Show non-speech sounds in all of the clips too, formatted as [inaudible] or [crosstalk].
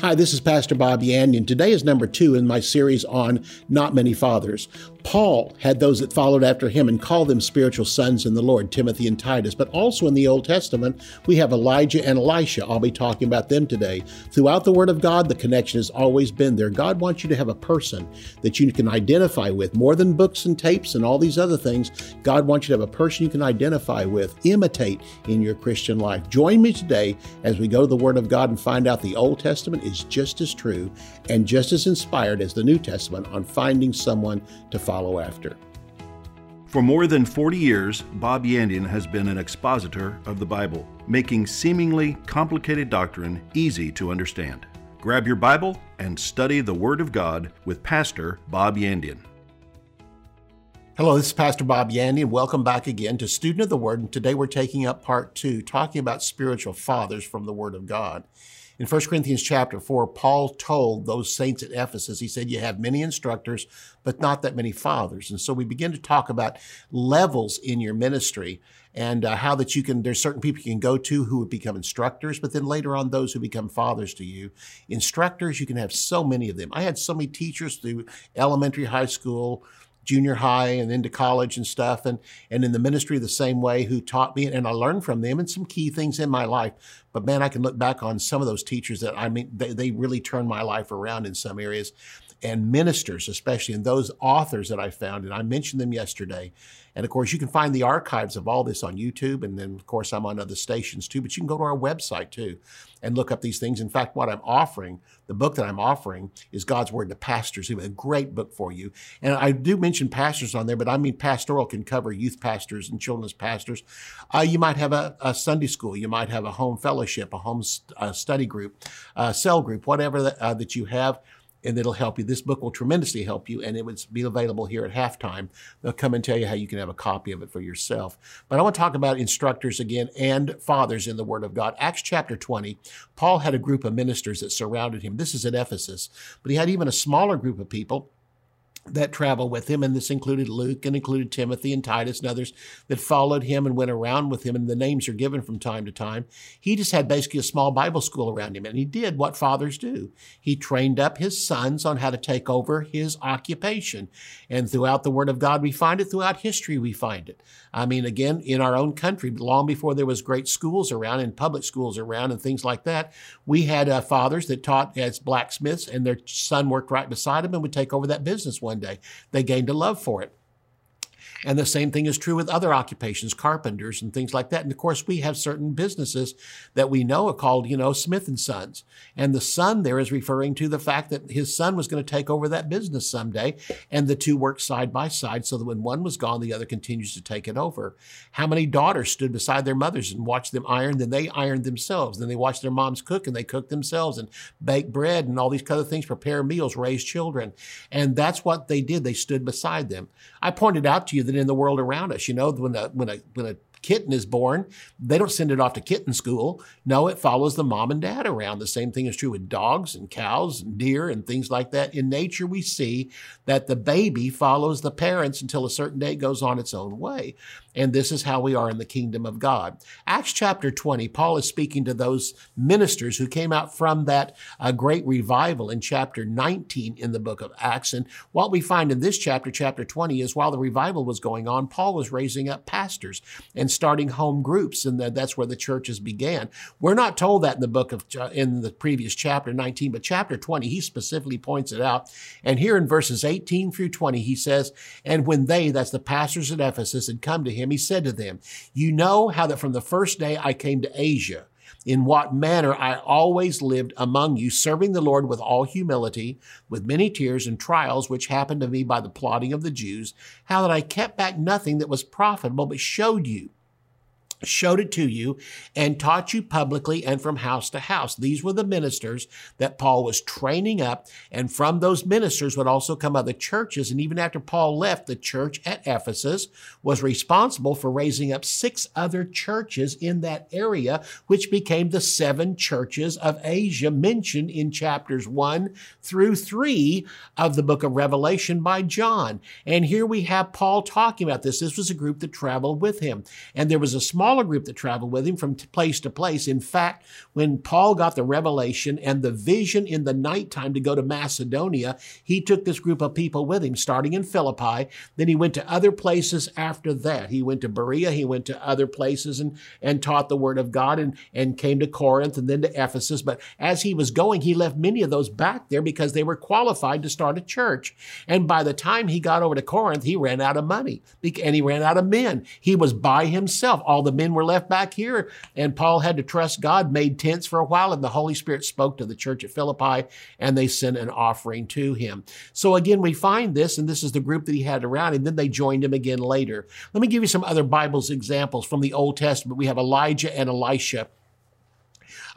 Hi, this is Pastor Bob Yandian. Today is number two in my series on Not Many Fathers. Paul had those that followed after him and called them spiritual sons in the Lord, Timothy and Titus. But also in the Old Testament, we have Elijah and Elisha. I'll be talking about them today. Throughout the Word of God, the connection has always been there. God wants you to have a person that you can identify with, more than books and tapes and all these other things. God wants you to have a person you can identify with, imitate in your Christian life. Join me today as we go to the Word of God and find out the Old Testament is just as true and just as inspired as the New Testament on finding someone to follow after. For more than 40 years, Bob Yandian has been an expositor of the Bible, making seemingly complicated doctrine easy to understand. Grab your Bible and study the Word of God with Pastor Bob Yandian. Hello, this is Pastor Bob Yandian. Welcome back again to Student of the Word. And today we're taking up part two, talking about spiritual fathers from the Word of God. In 1 Corinthians chapter 4, Paul told those saints at Ephesus, he said, You have many instructors, but not that many fathers. And so we begin to talk about levels in your ministry and uh, how that you can, there's certain people you can go to who would become instructors, but then later on, those who become fathers to you. Instructors, you can have so many of them. I had so many teachers through elementary, high school, junior high and into college and stuff and and in the ministry the same way who taught me and I learned from them and some key things in my life but man I can look back on some of those teachers that I mean they, they really turned my life around in some areas and ministers, especially, and those authors that I found. And I mentioned them yesterday. And of course, you can find the archives of all this on YouTube. And then, of course, I'm on other stations too. But you can go to our website too and look up these things. In fact, what I'm offering, the book that I'm offering is God's Word to Pastors. A great book for you. And I do mention pastors on there, but I mean pastoral can cover youth pastors and children's pastors. Uh, you might have a, a, Sunday school. You might have a home fellowship, a home st- uh, study group, a cell group, whatever that, uh, that you have and it'll help you. This book will tremendously help you, and it would be available here at halftime. They'll come and tell you how you can have a copy of it for yourself. But I want to talk about instructors again and fathers in the Word of God. Acts chapter 20, Paul had a group of ministers that surrounded him. This is at Ephesus, but he had even a smaller group of people that travel with him, and this included Luke and included Timothy and Titus and others that followed him and went around with him, and the names are given from time to time. He just had basically a small Bible school around him, and he did what fathers do. He trained up his sons on how to take over his occupation. And throughout the Word of God, we find it, throughout history, we find it. I mean, again, in our own country, long before there was great schools around and public schools around and things like that, we had uh, fathers that taught as blacksmiths, and their son worked right beside them and would take over that business one day. They gained a love for it. And the same thing is true with other occupations, carpenters and things like that. And of course, we have certain businesses that we know are called, you know, Smith and Sons. And the son there is referring to the fact that his son was going to take over that business someday. And the two worked side by side so that when one was gone, the other continues to take it over. How many daughters stood beside their mothers and watched them iron? Then they ironed themselves. Then they watched their moms cook and they cooked themselves and bake bread and all these other things, prepare meals, raise children. And that's what they did. They stood beside them. I pointed out to you than in the world around us. You know, when a when a when a kitten is born, they don't send it off to kitten school. No, it follows the mom and dad around. The same thing is true with dogs and cows and deer and things like that. In nature, we see that the baby follows the parents until a certain day goes on its own way. And this is how we are in the kingdom of God. Acts chapter 20, Paul is speaking to those ministers who came out from that uh, great revival in chapter 19 in the book of Acts. And what we find in this chapter, chapter 20, is while the revival was going on, Paul was raising up pastors and starting home groups. And that's where the churches began. We're not told that in the book of, uh, in the previous chapter 19, but chapter 20, he specifically points it out. And here in verses 18 through 20, he says, And when they, that's the pastors at Ephesus, had come to him, him, he said to them, You know how that from the first day I came to Asia, in what manner I always lived among you, serving the Lord with all humility, with many tears and trials which happened to me by the plotting of the Jews, how that I kept back nothing that was profitable, but showed you showed it to you and taught you publicly and from house to house. These were the ministers that Paul was training up. And from those ministers would also come other churches. And even after Paul left, the church at Ephesus was responsible for raising up six other churches in that area, which became the seven churches of Asia mentioned in chapters one through three of the book of Revelation by John. And here we have Paul talking about this. This was a group that traveled with him. And there was a small smaller group that traveled with him from place to place. In fact, when Paul got the revelation and the vision in the nighttime to go to Macedonia, he took this group of people with him, starting in Philippi. Then he went to other places after that. He went to Berea, he went to other places and, and taught the word of God and, and came to Corinth and then to Ephesus. But as he was going, he left many of those back there because they were qualified to start a church. And by the time he got over to Corinth, he ran out of money and he ran out of men. He was by himself. All the men were left back here, and Paul had to trust God, made tents for a while, and the Holy Spirit spoke to the church at Philippi, and they sent an offering to him. So again, we find this, and this is the group that he had around him. Then they joined him again later. Let me give you some other Bibles examples from the Old Testament. We have Elijah and Elisha.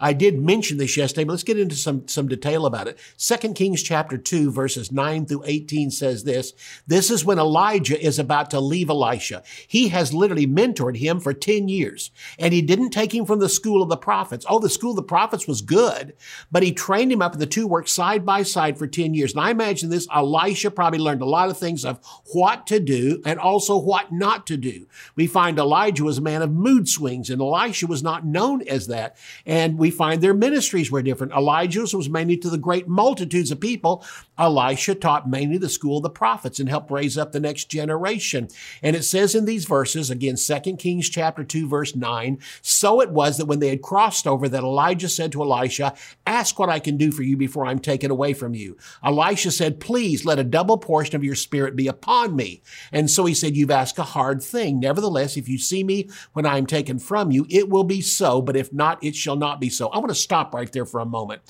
I did mention this yesterday, but let's get into some, some detail about it. Second Kings chapter 2, verses 9 through 18 says this. This is when Elijah is about to leave Elisha. He has literally mentored him for 10 years, and he didn't take him from the school of the prophets. Oh, the school of the prophets was good, but he trained him up, and the two worked side by side for 10 years. And I imagine this, Elisha probably learned a lot of things of what to do and also what not to do. We find Elijah was a man of mood swings, and Elisha was not known as that. And we find their ministries were different. Elijah's was mainly to the great multitudes of people. Elisha taught mainly the school of the prophets and helped raise up the next generation. And it says in these verses, again, 2 Kings chapter 2, verse 9, so it was that when they had crossed over, that Elijah said to Elisha, ask what I can do for you before I'm taken away from you. Elisha said, please let a double portion of your spirit be upon me. And so he said, you've asked a hard thing. Nevertheless, if you see me when I am taken from you, it will be so, but if not, it shall not be so. I want to stop right there for a moment.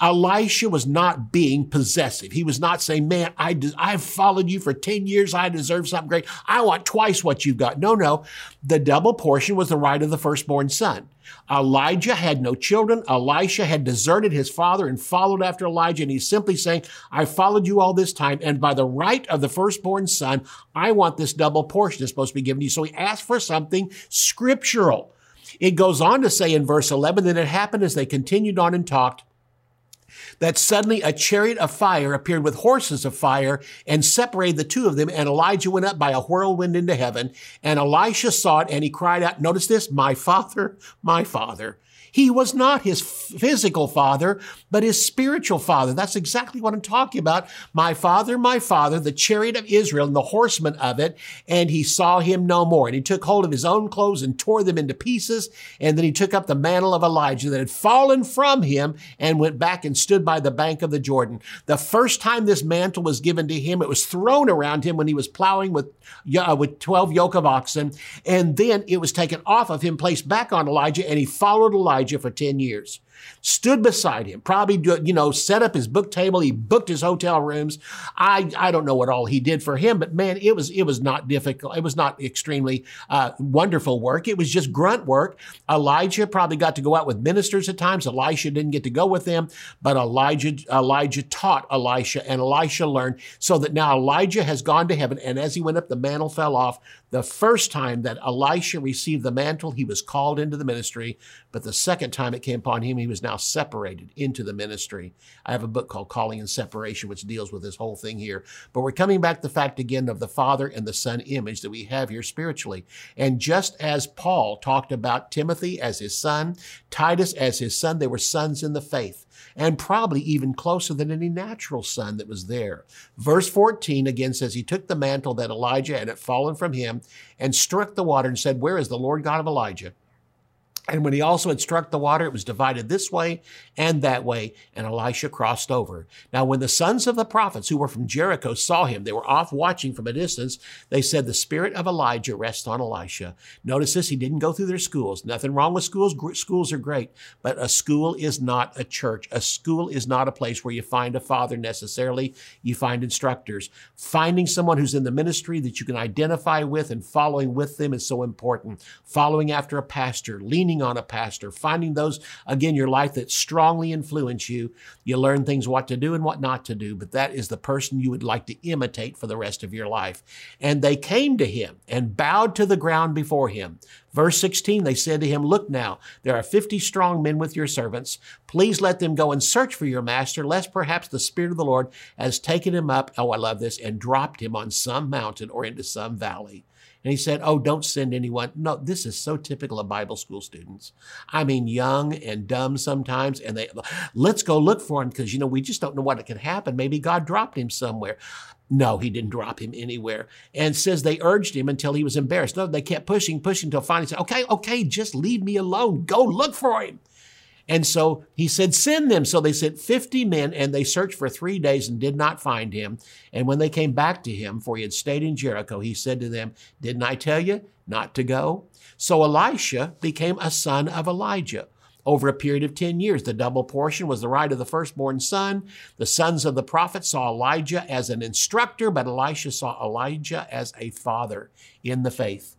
Elisha was not being possessive. He was not saying, man, I de- I've followed you for 10 years. I deserve something great. I want twice what you've got. No, no. The double portion was the right of the firstborn son. Elijah had no children. Elisha had deserted his father and followed after Elijah. And he's simply saying, I followed you all this time. And by the right of the firstborn son, I want this double portion that's supposed to be given to you. So he asked for something scriptural. It goes on to say in verse 11 that it happened as they continued on and talked that suddenly a chariot of fire appeared with horses of fire and separated the two of them. And Elijah went up by a whirlwind into heaven. And Elisha saw it and he cried out, notice this, my father, my father. He was not his physical father, but his spiritual father. That's exactly what I'm talking about. My father, my father, the chariot of Israel and the horsemen of it. And he saw him no more. And he took hold of his own clothes and tore them into pieces. And then he took up the mantle of Elijah that had fallen from him and went back and stood by the bank of the Jordan. The first time this mantle was given to him, it was thrown around him when he was plowing with, uh, with 12 yoke of oxen. And then it was taken off of him, placed back on Elijah, and he followed Elijah For 10 years stood beside him, probably, you know, set up his book table. He booked his hotel rooms. I, I don't know what all he did for him, but man, it was, it was not difficult. It was not extremely uh, wonderful work. It was just grunt work. Elijah probably got to go out with ministers at times. Elisha didn't get to go with them, but Elijah, Elijah taught Elisha and Elisha learned so that now Elijah has gone to heaven. And as he went up, the mantle fell off. The first time that Elisha received the mantle, he was called into the ministry. But the second time it came upon him, he was now separated into the ministry. I have a book called Calling and Separation, which deals with this whole thing here. But we're coming back to the fact again of the Father and the Son image that we have here spiritually. And just as Paul talked about Timothy as his son, Titus as his son, they were sons in the faith and probably even closer than any natural son that was there. Verse 14 again says, He took the mantle that Elijah had fallen from him and struck the water and said, Where is the Lord God of Elijah? And when he also had struck the water, it was divided this way and that way, and Elisha crossed over. Now, when the sons of the prophets who were from Jericho saw him, they were off watching from a distance. They said, The spirit of Elijah rests on Elisha. Notice this, he didn't go through their schools. Nothing wrong with schools. Schools are great, but a school is not a church. A school is not a place where you find a father necessarily. You find instructors. Finding someone who's in the ministry that you can identify with and following with them is so important. Following after a pastor, leaning leaning on a pastor, finding those, again, your life that strongly influence you. You learn things what to do and what not to do, but that is the person you would like to imitate for the rest of your life. And they came to him and bowed to the ground before him. Verse 16, they said to him, Look now, there are 50 strong men with your servants. Please let them go and search for your master, lest perhaps the Spirit of the Lord has taken him up, oh, I love this, and dropped him on some mountain or into some valley. And he said, Oh, don't send anyone. No, this is so typical of Bible school students. I mean, young and dumb sometimes. And they, let's go look for him because, you know, we just don't know what could happen. Maybe God dropped him somewhere. No, he didn't drop him anywhere. And says they urged him until he was embarrassed. No, they kept pushing, pushing until finally said, Okay, okay, just leave me alone. Go look for him. And so he said, Send them. So they sent 50 men and they searched for three days and did not find him. And when they came back to him, for he had stayed in Jericho, he said to them, Didn't I tell you not to go? So Elisha became a son of Elijah. Over a period of 10 years, the double portion was the right of the firstborn son. The sons of the prophet saw Elijah as an instructor, but Elisha saw Elijah as a father in the faith.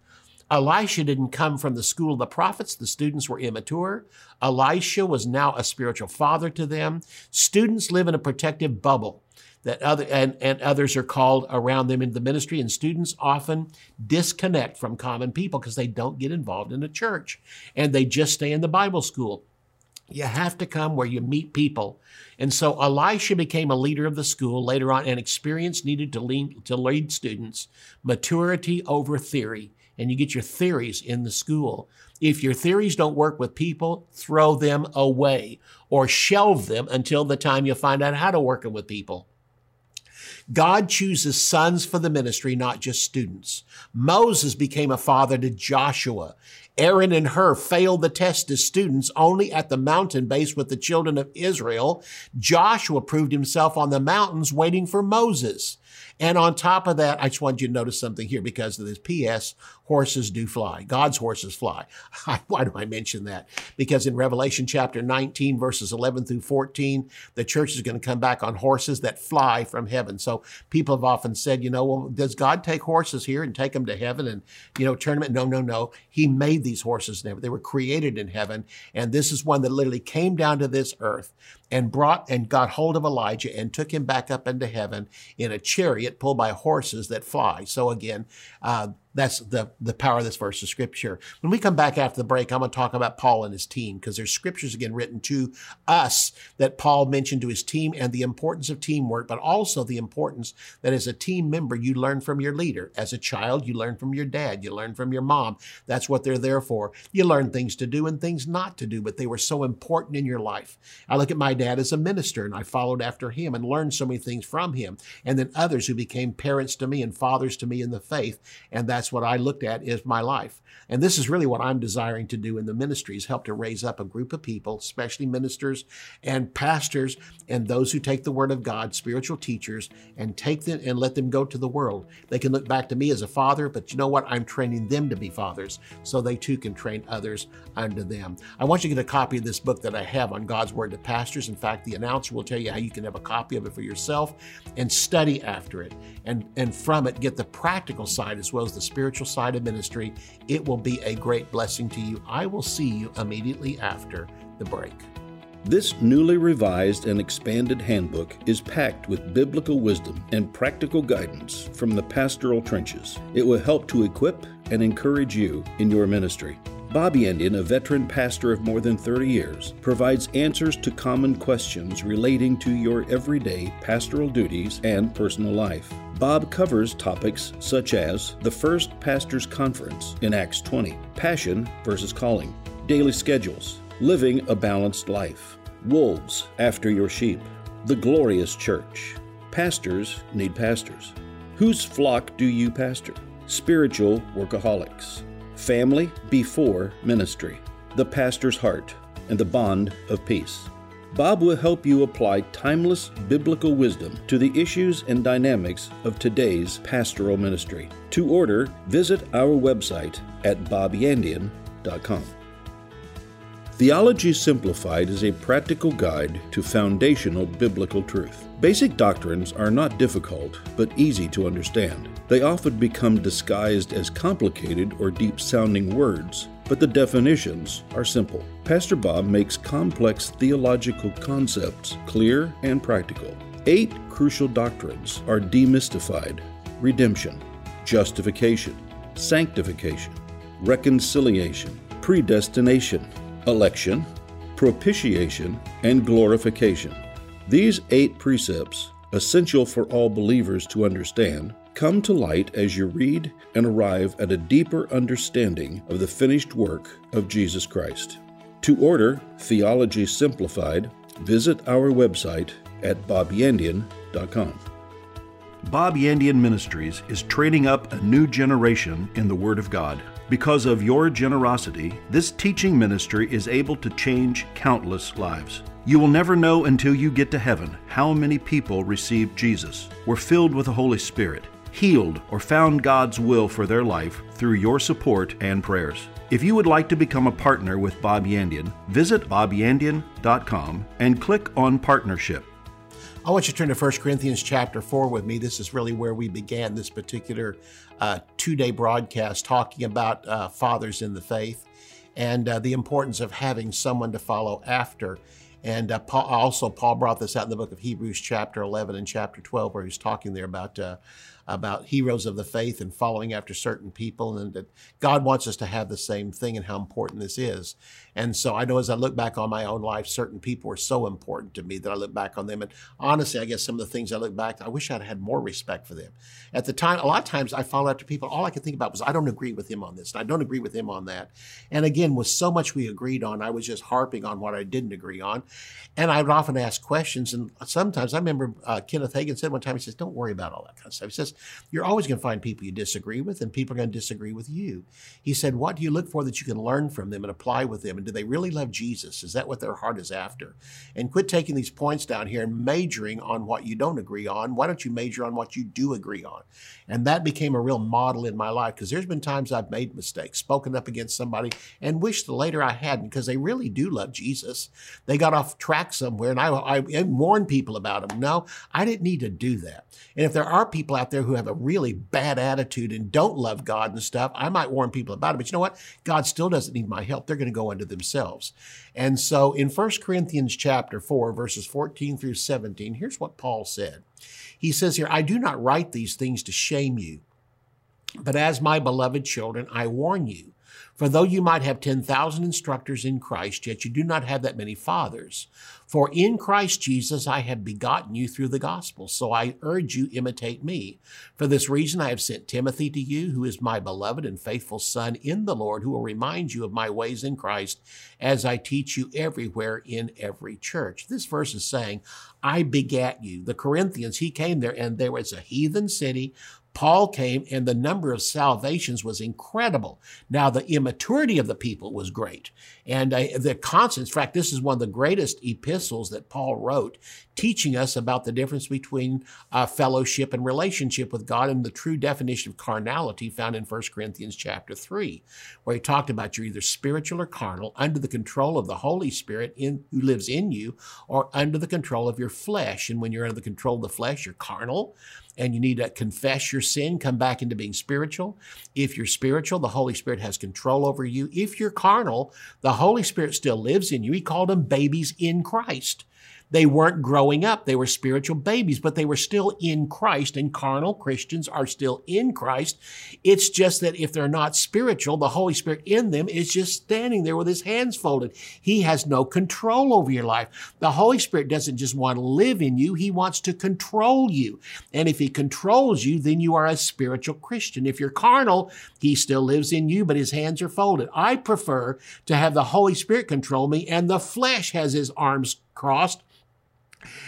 Elisha didn't come from the school of the prophets. The students were immature. Elisha was now a spiritual father to them. Students live in a protective bubble that other and, and others are called around them in the ministry and students often disconnect from common people because they don't get involved in a church and they just stay in the bible school you have to come where you meet people and so elisha became a leader of the school later on and experience needed to lead, to lead students maturity over theory and you get your theories in the school. If your theories don't work with people, throw them away or shelve them until the time you find out how to work them with people. God chooses sons for the ministry, not just students. Moses became a father to Joshua. Aaron and Hur failed the test as students only at the mountain base with the children of Israel. Joshua proved himself on the mountains waiting for Moses. And on top of that, I just wanted you to notice something here because of this P.S. Horses do fly. God's horses fly. [laughs] Why do I mention that? Because in Revelation chapter 19, verses 11 through 14, the church is going to come back on horses that fly from heaven. So people have often said, you know, well, does God take horses here and take them to heaven and, you know, turn them? No, no, no. He made these horses. They were created in heaven. And this is one that literally came down to this earth and brought and got hold of Elijah and took him back up into heaven in a chariot pulled by horses that fly. So again, uh, that's the, the power of this verse of scripture. When we come back after the break, I'm going to talk about Paul and his team because there's scriptures again written to us that Paul mentioned to his team and the importance of teamwork, but also the importance that as a team member, you learn from your leader. As a child, you learn from your dad, you learn from your mom. That's what they're there for. You learn things to do and things not to do, but they were so important in your life. I look at my dad as a minister and I followed after him and learned so many things from him. And then others who became parents to me and fathers to me in the faith. And that's what I looked at is my life. And this is really what I'm desiring to do in the ministries, help to raise up a group of people, especially ministers and pastors and those who take the word of God, spiritual teachers, and take them and let them go to the world. They can look back to me as a father, but you know what? I'm training them to be fathers so they too can train others under them. I want you to get a copy of this book that I have on God's word to pastors. In fact, the announcer will tell you how you can have a copy of it for yourself and study after it and, and from it get the practical side as well as the spiritual side of ministry. It will be a great blessing to you. I will see you immediately after the break. This newly revised and expanded handbook is packed with biblical wisdom and practical guidance from the pastoral trenches. It will help to equip and encourage you in your ministry. Bobby Yandian, a veteran pastor of more than 30 years, provides answers to common questions relating to your everyday pastoral duties and personal life. Bob covers topics such as the First Pastors Conference in Acts 20, passion versus calling, daily schedules, living a balanced life, wolves after your sheep, the glorious church. Pastors need pastors. Whose flock do you pastor? Spiritual workaholics family before ministry, the pastor's heart, and the bond of peace. Bob will help you apply timeless biblical wisdom to the issues and dynamics of today's pastoral ministry. To order, visit our website at bobyandian.com. Theology Simplified is a practical guide to foundational biblical truth. Basic doctrines are not difficult, but easy to understand. They often become disguised as complicated or deep sounding words, but the definitions are simple. Pastor Bob makes complex theological concepts clear and practical. Eight crucial doctrines are demystified redemption, justification, sanctification, reconciliation, predestination election, propitiation, and glorification. These eight precepts, essential for all believers to understand, come to light as you read and arrive at a deeper understanding of the finished work of Jesus Christ. To order Theology Simplified, visit our website at bobyandian.com. Bob Yandian Ministries is training up a new generation in the Word of God. Because of your generosity, this teaching ministry is able to change countless lives. You will never know until you get to heaven how many people received Jesus, were filled with the Holy Spirit, healed, or found God's will for their life through your support and prayers. If you would like to become a partner with Bob Yandian, visit bobyandian.com and click on Partnership. I want you to turn to 1 Corinthians chapter 4 with me. This is really where we began this particular uh, two day broadcast talking about uh, fathers in the faith and uh, the importance of having someone to follow after. And uh, Paul, also, Paul brought this out in the book of Hebrews, chapter 11 and chapter 12, where he's talking there about uh, about heroes of the faith and following after certain people, and that God wants us to have the same thing and how important this is. And so I know as I look back on my own life, certain people were so important to me that I look back on them. And honestly, I guess some of the things I look back, I wish I'd had more respect for them. At the time, a lot of times I follow after people, all I could think about was, I don't agree with him on this, and I don't agree with him on that. And again, with so much we agreed on, I was just harping on what I didn't agree on. And I would often ask questions. And sometimes I remember uh, Kenneth Hagin said one time, he says, Don't worry about all that kind of stuff. He says, You're always going to find people you disagree with, and people are going to disagree with you. He said, What do you look for that you can learn from them and apply with them? Do they really love Jesus? Is that what their heart is after? And quit taking these points down here and majoring on what you don't agree on. Why don't you major on what you do agree on? And that became a real model in my life because there's been times I've made mistakes, spoken up against somebody, and wished the later I hadn't because they really do love Jesus. They got off track somewhere, and I, I, I warned people about them. No, I didn't need to do that. And if there are people out there who have a really bad attitude and don't love God and stuff, I might warn people about it. But you know what? God still doesn't need my help. They're going to go unto themselves. And so in 1 Corinthians chapter 4, verses 14 through 17, here's what Paul said. He says here, I do not write these things to shame you, but as my beloved children, I warn you. For though you might have 10,000 instructors in Christ, yet you do not have that many fathers. For in Christ Jesus I have begotten you through the gospel. So I urge you, imitate me. For this reason I have sent Timothy to you, who is my beloved and faithful son in the Lord, who will remind you of my ways in Christ as I teach you everywhere in every church. This verse is saying, I begat you. The Corinthians, he came there and there was a heathen city Paul came and the number of salvations was incredible. Now, the immaturity of the people was great. And uh, the constants, in fact, this is one of the greatest epistles that Paul wrote, teaching us about the difference between uh, fellowship and relationship with God and the true definition of carnality found in 1 Corinthians chapter 3, where he talked about you're either spiritual or carnal, under the control of the Holy Spirit in, who lives in you, or under the control of your flesh. And when you're under the control of the flesh, you're carnal and you need to confess your sin, come back into being spiritual. If you're spiritual, the Holy Spirit has control over you. If you're carnal, the Holy Spirit still lives in you. He called them babies in Christ. They weren't growing up. They were spiritual babies, but they were still in Christ, and carnal Christians are still in Christ. It's just that if they're not spiritual, the Holy Spirit in them is just standing there with his hands folded. He has no control over your life. The Holy Spirit doesn't just want to live in you, he wants to control you. And if he controls you, then you are a spiritual Christian. If you're carnal, he still lives in you, but his hands are folded. I prefer to have the Holy Spirit control me and the flesh has his arms crossed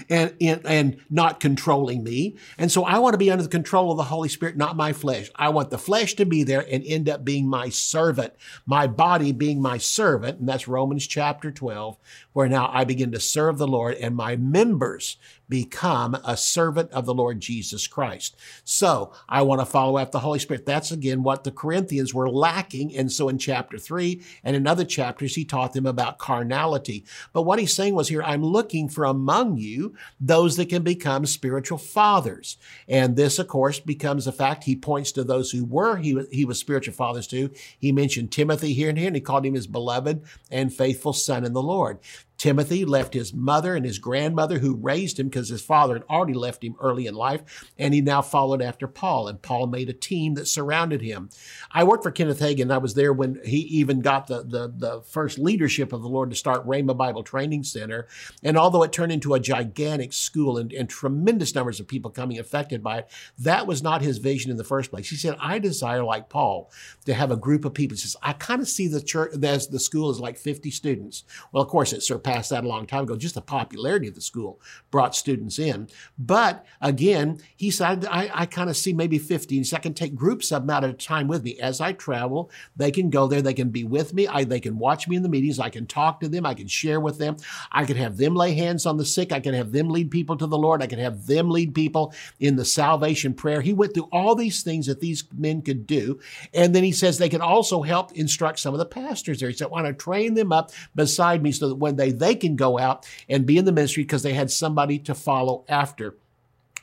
and, and, and not controlling me. And so I want to be under the control of the Holy Spirit, not my flesh. I want the flesh to be there and end up being my servant, my body being my servant. And that's Romans chapter 12, where now I begin to serve the Lord and my members become a servant of the Lord Jesus Christ. So I want to follow after the Holy Spirit. That's again what the Corinthians were lacking. And so in chapter three and in other chapters, he taught them about carnality. But what he's saying was here, I'm looking for among you those that can become spiritual fathers. And this, of course, becomes a fact. He points to those who were, he, he was spiritual fathers to. He mentioned Timothy here and here, and he called him his beloved and faithful son in the Lord. Timothy left his mother and his grandmother who raised him because his father had already left him early in life, and he now followed after Paul. And Paul made a team that surrounded him. I worked for Kenneth Hagin. I was there when he even got the, the, the first leadership of the Lord to start Rhema Bible Training Center. And although it turned into a gigantic school and, and tremendous numbers of people coming affected by it, that was not his vision in the first place. He said, I desire, like Paul, to have a group of people. He says, I kind of see the church as the school is like 50 students. Well, of course, it surpassed that a long time ago. Just the popularity of the school brought students in. But again, he said, I, I kind of see maybe 50. So I can take groups of them out at a time with me. As I travel, they can go there. They can be with me. I, they can watch me in the meetings. I can talk to them. I can share with them. I can have them lay hands on the sick. I can have them lead people to the Lord. I can have them lead people in the salvation prayer. He went through all these things that these men could do. And then he says they can also help instruct some of the pastors there. He said, I want to train them up beside me so that when they, they can go out and be in the ministry because they had somebody to follow after.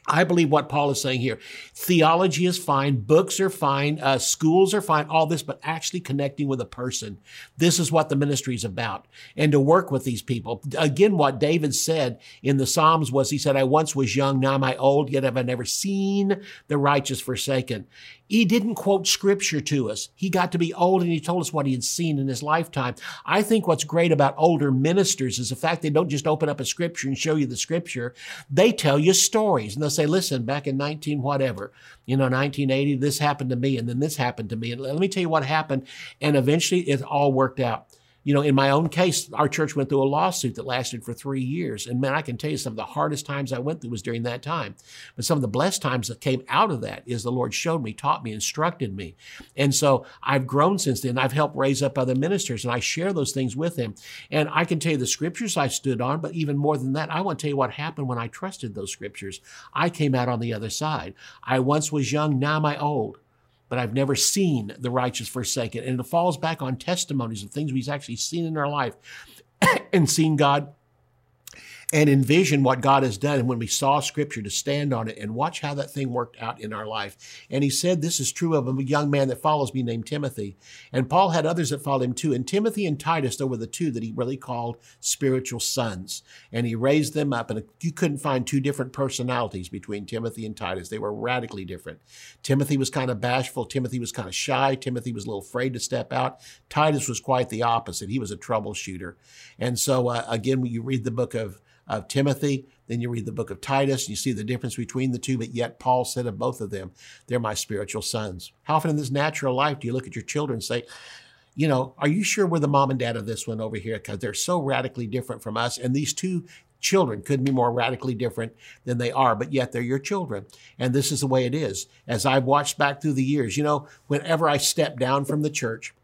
I believe what Paul is saying here. Theology is fine, books are fine, uh, schools are fine, all this, but actually connecting with a person. This is what the ministry is about. And to work with these people. Again, what David said in the Psalms was, he said, I once was young, now am I old, yet have I never seen the righteous forsaken. He didn't quote scripture to us. He got to be old and he told us what he had seen in his lifetime. I think what's great about older ministers is the fact they don't just open up a scripture and show you the scripture. They tell you stories and they'll say, listen, back in 19 whatever, you know, 1980, this happened to me and then this happened to me. And let me tell you what happened. And eventually it all worked out. You know, in my own case, our church went through a lawsuit that lasted for three years. And man, I can tell you some of the hardest times I went through was during that time. But some of the blessed times that came out of that is the Lord showed me, taught me, instructed me. And so I've grown since then. I've helped raise up other ministers and I share those things with them. And I can tell you the scriptures I stood on, but even more than that, I want to tell you what happened when I trusted those scriptures. I came out on the other side. I once was young, now I'm old but I've never seen the righteous forsaken. And it falls back on testimonies of things we've actually seen in our life [coughs] and seen God and envision what God has done. And when we saw scripture to stand on it and watch how that thing worked out in our life. And he said, this is true of a young man that follows me named Timothy. And Paul had others that followed him too. And Timothy and Titus, there were the two that he really called spiritual sons. And he raised them up. And you couldn't find two different personalities between Timothy and Titus. They were radically different. Timothy was kind of bashful. Timothy was kind of shy. Timothy was a little afraid to step out. Titus was quite the opposite. He was a troubleshooter. And so, uh, again, when you read the book of of Timothy. Then you read the book of Titus, you see the difference between the two, but yet Paul said of both of them, they're my spiritual sons. How often in this natural life do you look at your children and say, you know, are you sure we're the mom and dad of this one over here? Because they're so radically different from us. And these two children couldn't be more radically different than they are, but yet they're your children. And this is the way it is. As I've watched back through the years, you know, whenever I stepped down from the church,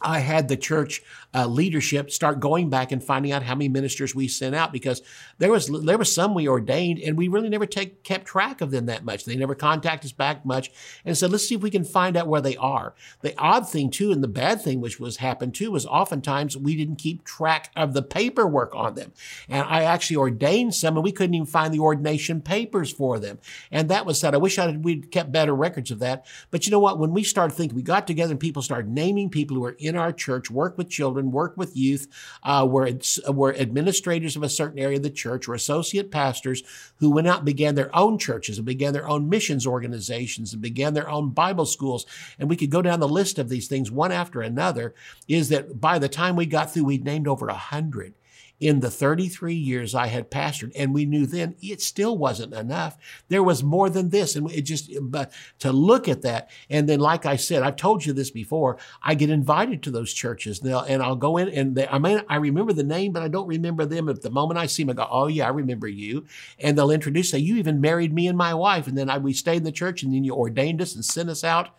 I had the church uh, leadership start going back and finding out how many ministers we sent out because there was there was some we ordained and we really never take kept track of them that much. They never contact us back much and said, let's see if we can find out where they are. The odd thing too, and the bad thing which was happened too, was oftentimes we didn't keep track of the paperwork on them. And I actually ordained some and we couldn't even find the ordination papers for them. And that was sad. I wish I'd, we'd kept better records of that. But you know what? When we started thinking, we got together and people started naming people who were in our church, work with children, work with youth, uh, were, were administrators of a certain area of the church or associate pastors who went out and began their own churches and began their own missions organizations and began their own Bible schools. And we could go down the list of these things one after another is that by the time we got through, we'd named over a hundred in the 33 years I had pastored. And we knew then it still wasn't enough. There was more than this. And it just, but to look at that. And then, like I said, I've told you this before, I get invited to those churches now and I'll go in and they, I mean, I remember the name, but I don't remember them. At the moment I see them, I go, oh yeah, I remember you. And they'll introduce, say, you even married me and my wife. And then I, we stayed in the church and then you ordained us and sent us out.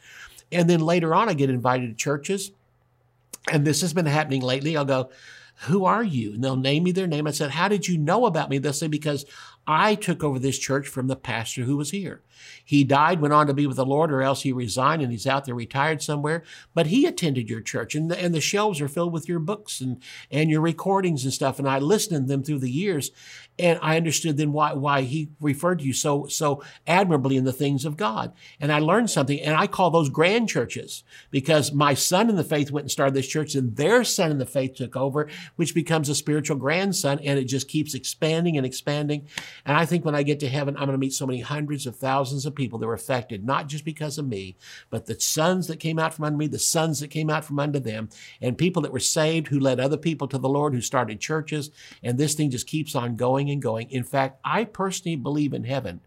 And then later on, I get invited to churches. And this has been happening lately. I'll go, who are you? And they'll name me their name. I said, how did you know about me? They'll say, because I took over this church from the pastor who was here. He died, went on to be with the Lord, or else he resigned and he's out there retired somewhere. But he attended your church, and the, and the shelves are filled with your books and, and your recordings and stuff. And I listened to them through the years, and I understood then why why he referred to you so so admirably in the things of God. And I learned something, and I call those grand churches because my son in the faith went and started this church, and their son in the faith took over, which becomes a spiritual grandson, and it just keeps expanding and expanding. And I think when I get to heaven, I'm going to meet so many hundreds of thousands of people that were affected, not just because of me, but the sons that came out from under me, the sons that came out from under them, and people that were saved who led other people to the Lord, who started churches. And this thing just keeps on going and going. In fact, I personally believe in heaven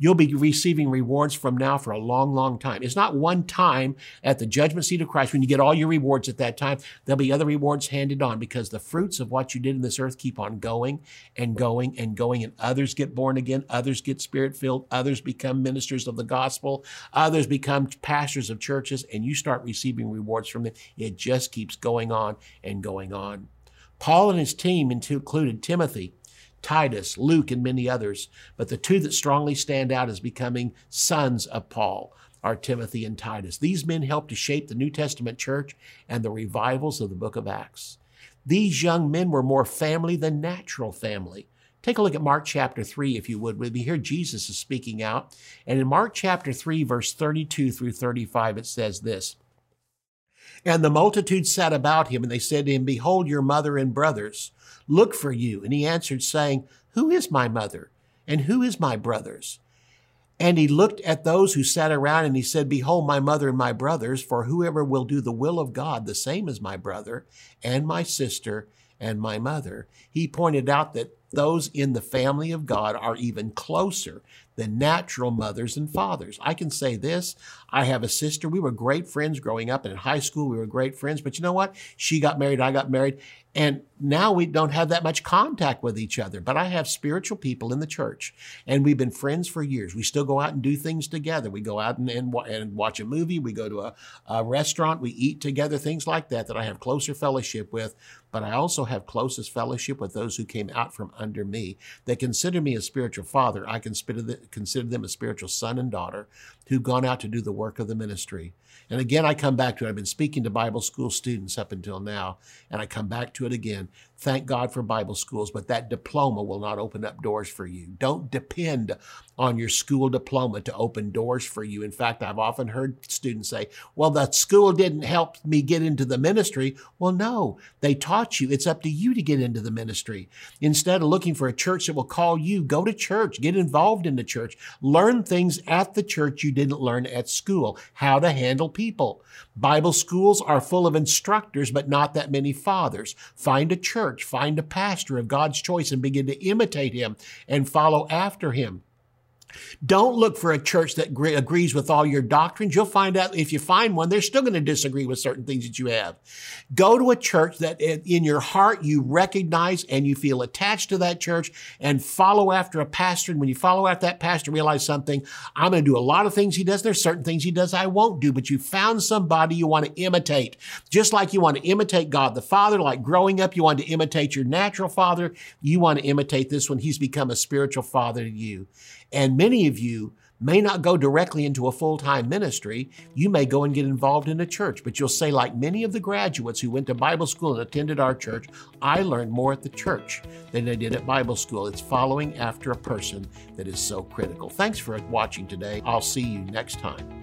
you'll be receiving rewards from now for a long, long time. It's not one time at the judgment seat of Christ when you get all your rewards at that time. There'll be other rewards handed on because the fruits of what you did in this earth keep on going and going and going, and others get born again, others get spirit filled, others become ministers of the gospel, others become pastors of churches, and you start receiving rewards from them. It just keeps going on and going on. Paul and his team included Timothy, Titus, Luke, and many others. But the two that strongly stand out as becoming sons of Paul are Timothy and Titus. These men helped to shape the New Testament church and the revivals of the book of Acts. These young men were more family than natural family. Take a look at Mark chapter 3, if you would with me. Here Jesus is speaking out. And in Mark chapter 3, verse 32 through 35, it says this And the multitude sat about him, and they said to him, Behold, your mother and brothers look for you. And he answered, saying, Who is my mother? And who is my brothers? And he looked at those who sat around and he said, Behold, my mother and my brothers, for whoever will do the will of God, the same as my brother and my sister and my mother. He pointed out that those in the family of God are even closer than natural mothers and fathers. I can say this I have a sister. We were great friends growing up, and in high school, we were great friends. But you know what? She got married, I got married, and now we don't have that much contact with each other. But I have spiritual people in the church, and we've been friends for years. We still go out and do things together. We go out and, and, and watch a movie, we go to a, a restaurant, we eat together, things like that, that I have closer fellowship with. But I also have closest fellowship with those who came out from under me. They consider me a spiritual father. I consider consider them a spiritual son and daughter who've gone out to do the work of the ministry. And again, I come back to it. I've been speaking to Bible school students up until now, and I come back to it again. Thank God for Bible schools, but that diploma will not open up doors for you. Don't depend on your school diploma to open doors for you. In fact, I've often heard students say, well, the school didn't help me get into the ministry. Well, no, they taught you. It's up to you to get into the ministry. Instead of looking for a church that will call you, go to church, get involved in the church, learn things at the church you didn't learn at school, how to handle people. Bible schools are full of instructors, but not that many fathers. Find a church, find a pastor of God's choice and begin to imitate him and follow after him. Don't look for a church that agrees with all your doctrines. You'll find out if you find one, they're still going to disagree with certain things that you have. Go to a church that in your heart you recognize and you feel attached to that church and follow after a pastor. And when you follow after that pastor, realize something. I'm going to do a lot of things he does. There's certain things he does I won't do, but you found somebody you want to imitate. Just like you want to imitate God the Father, like growing up, you want to imitate your natural father. You want to imitate this when he's become a spiritual father to you. And many of you may not go directly into a full time ministry. You may go and get involved in a church, but you'll say, like many of the graduates who went to Bible school and attended our church, I learned more at the church than I did at Bible school. It's following after a person that is so critical. Thanks for watching today. I'll see you next time.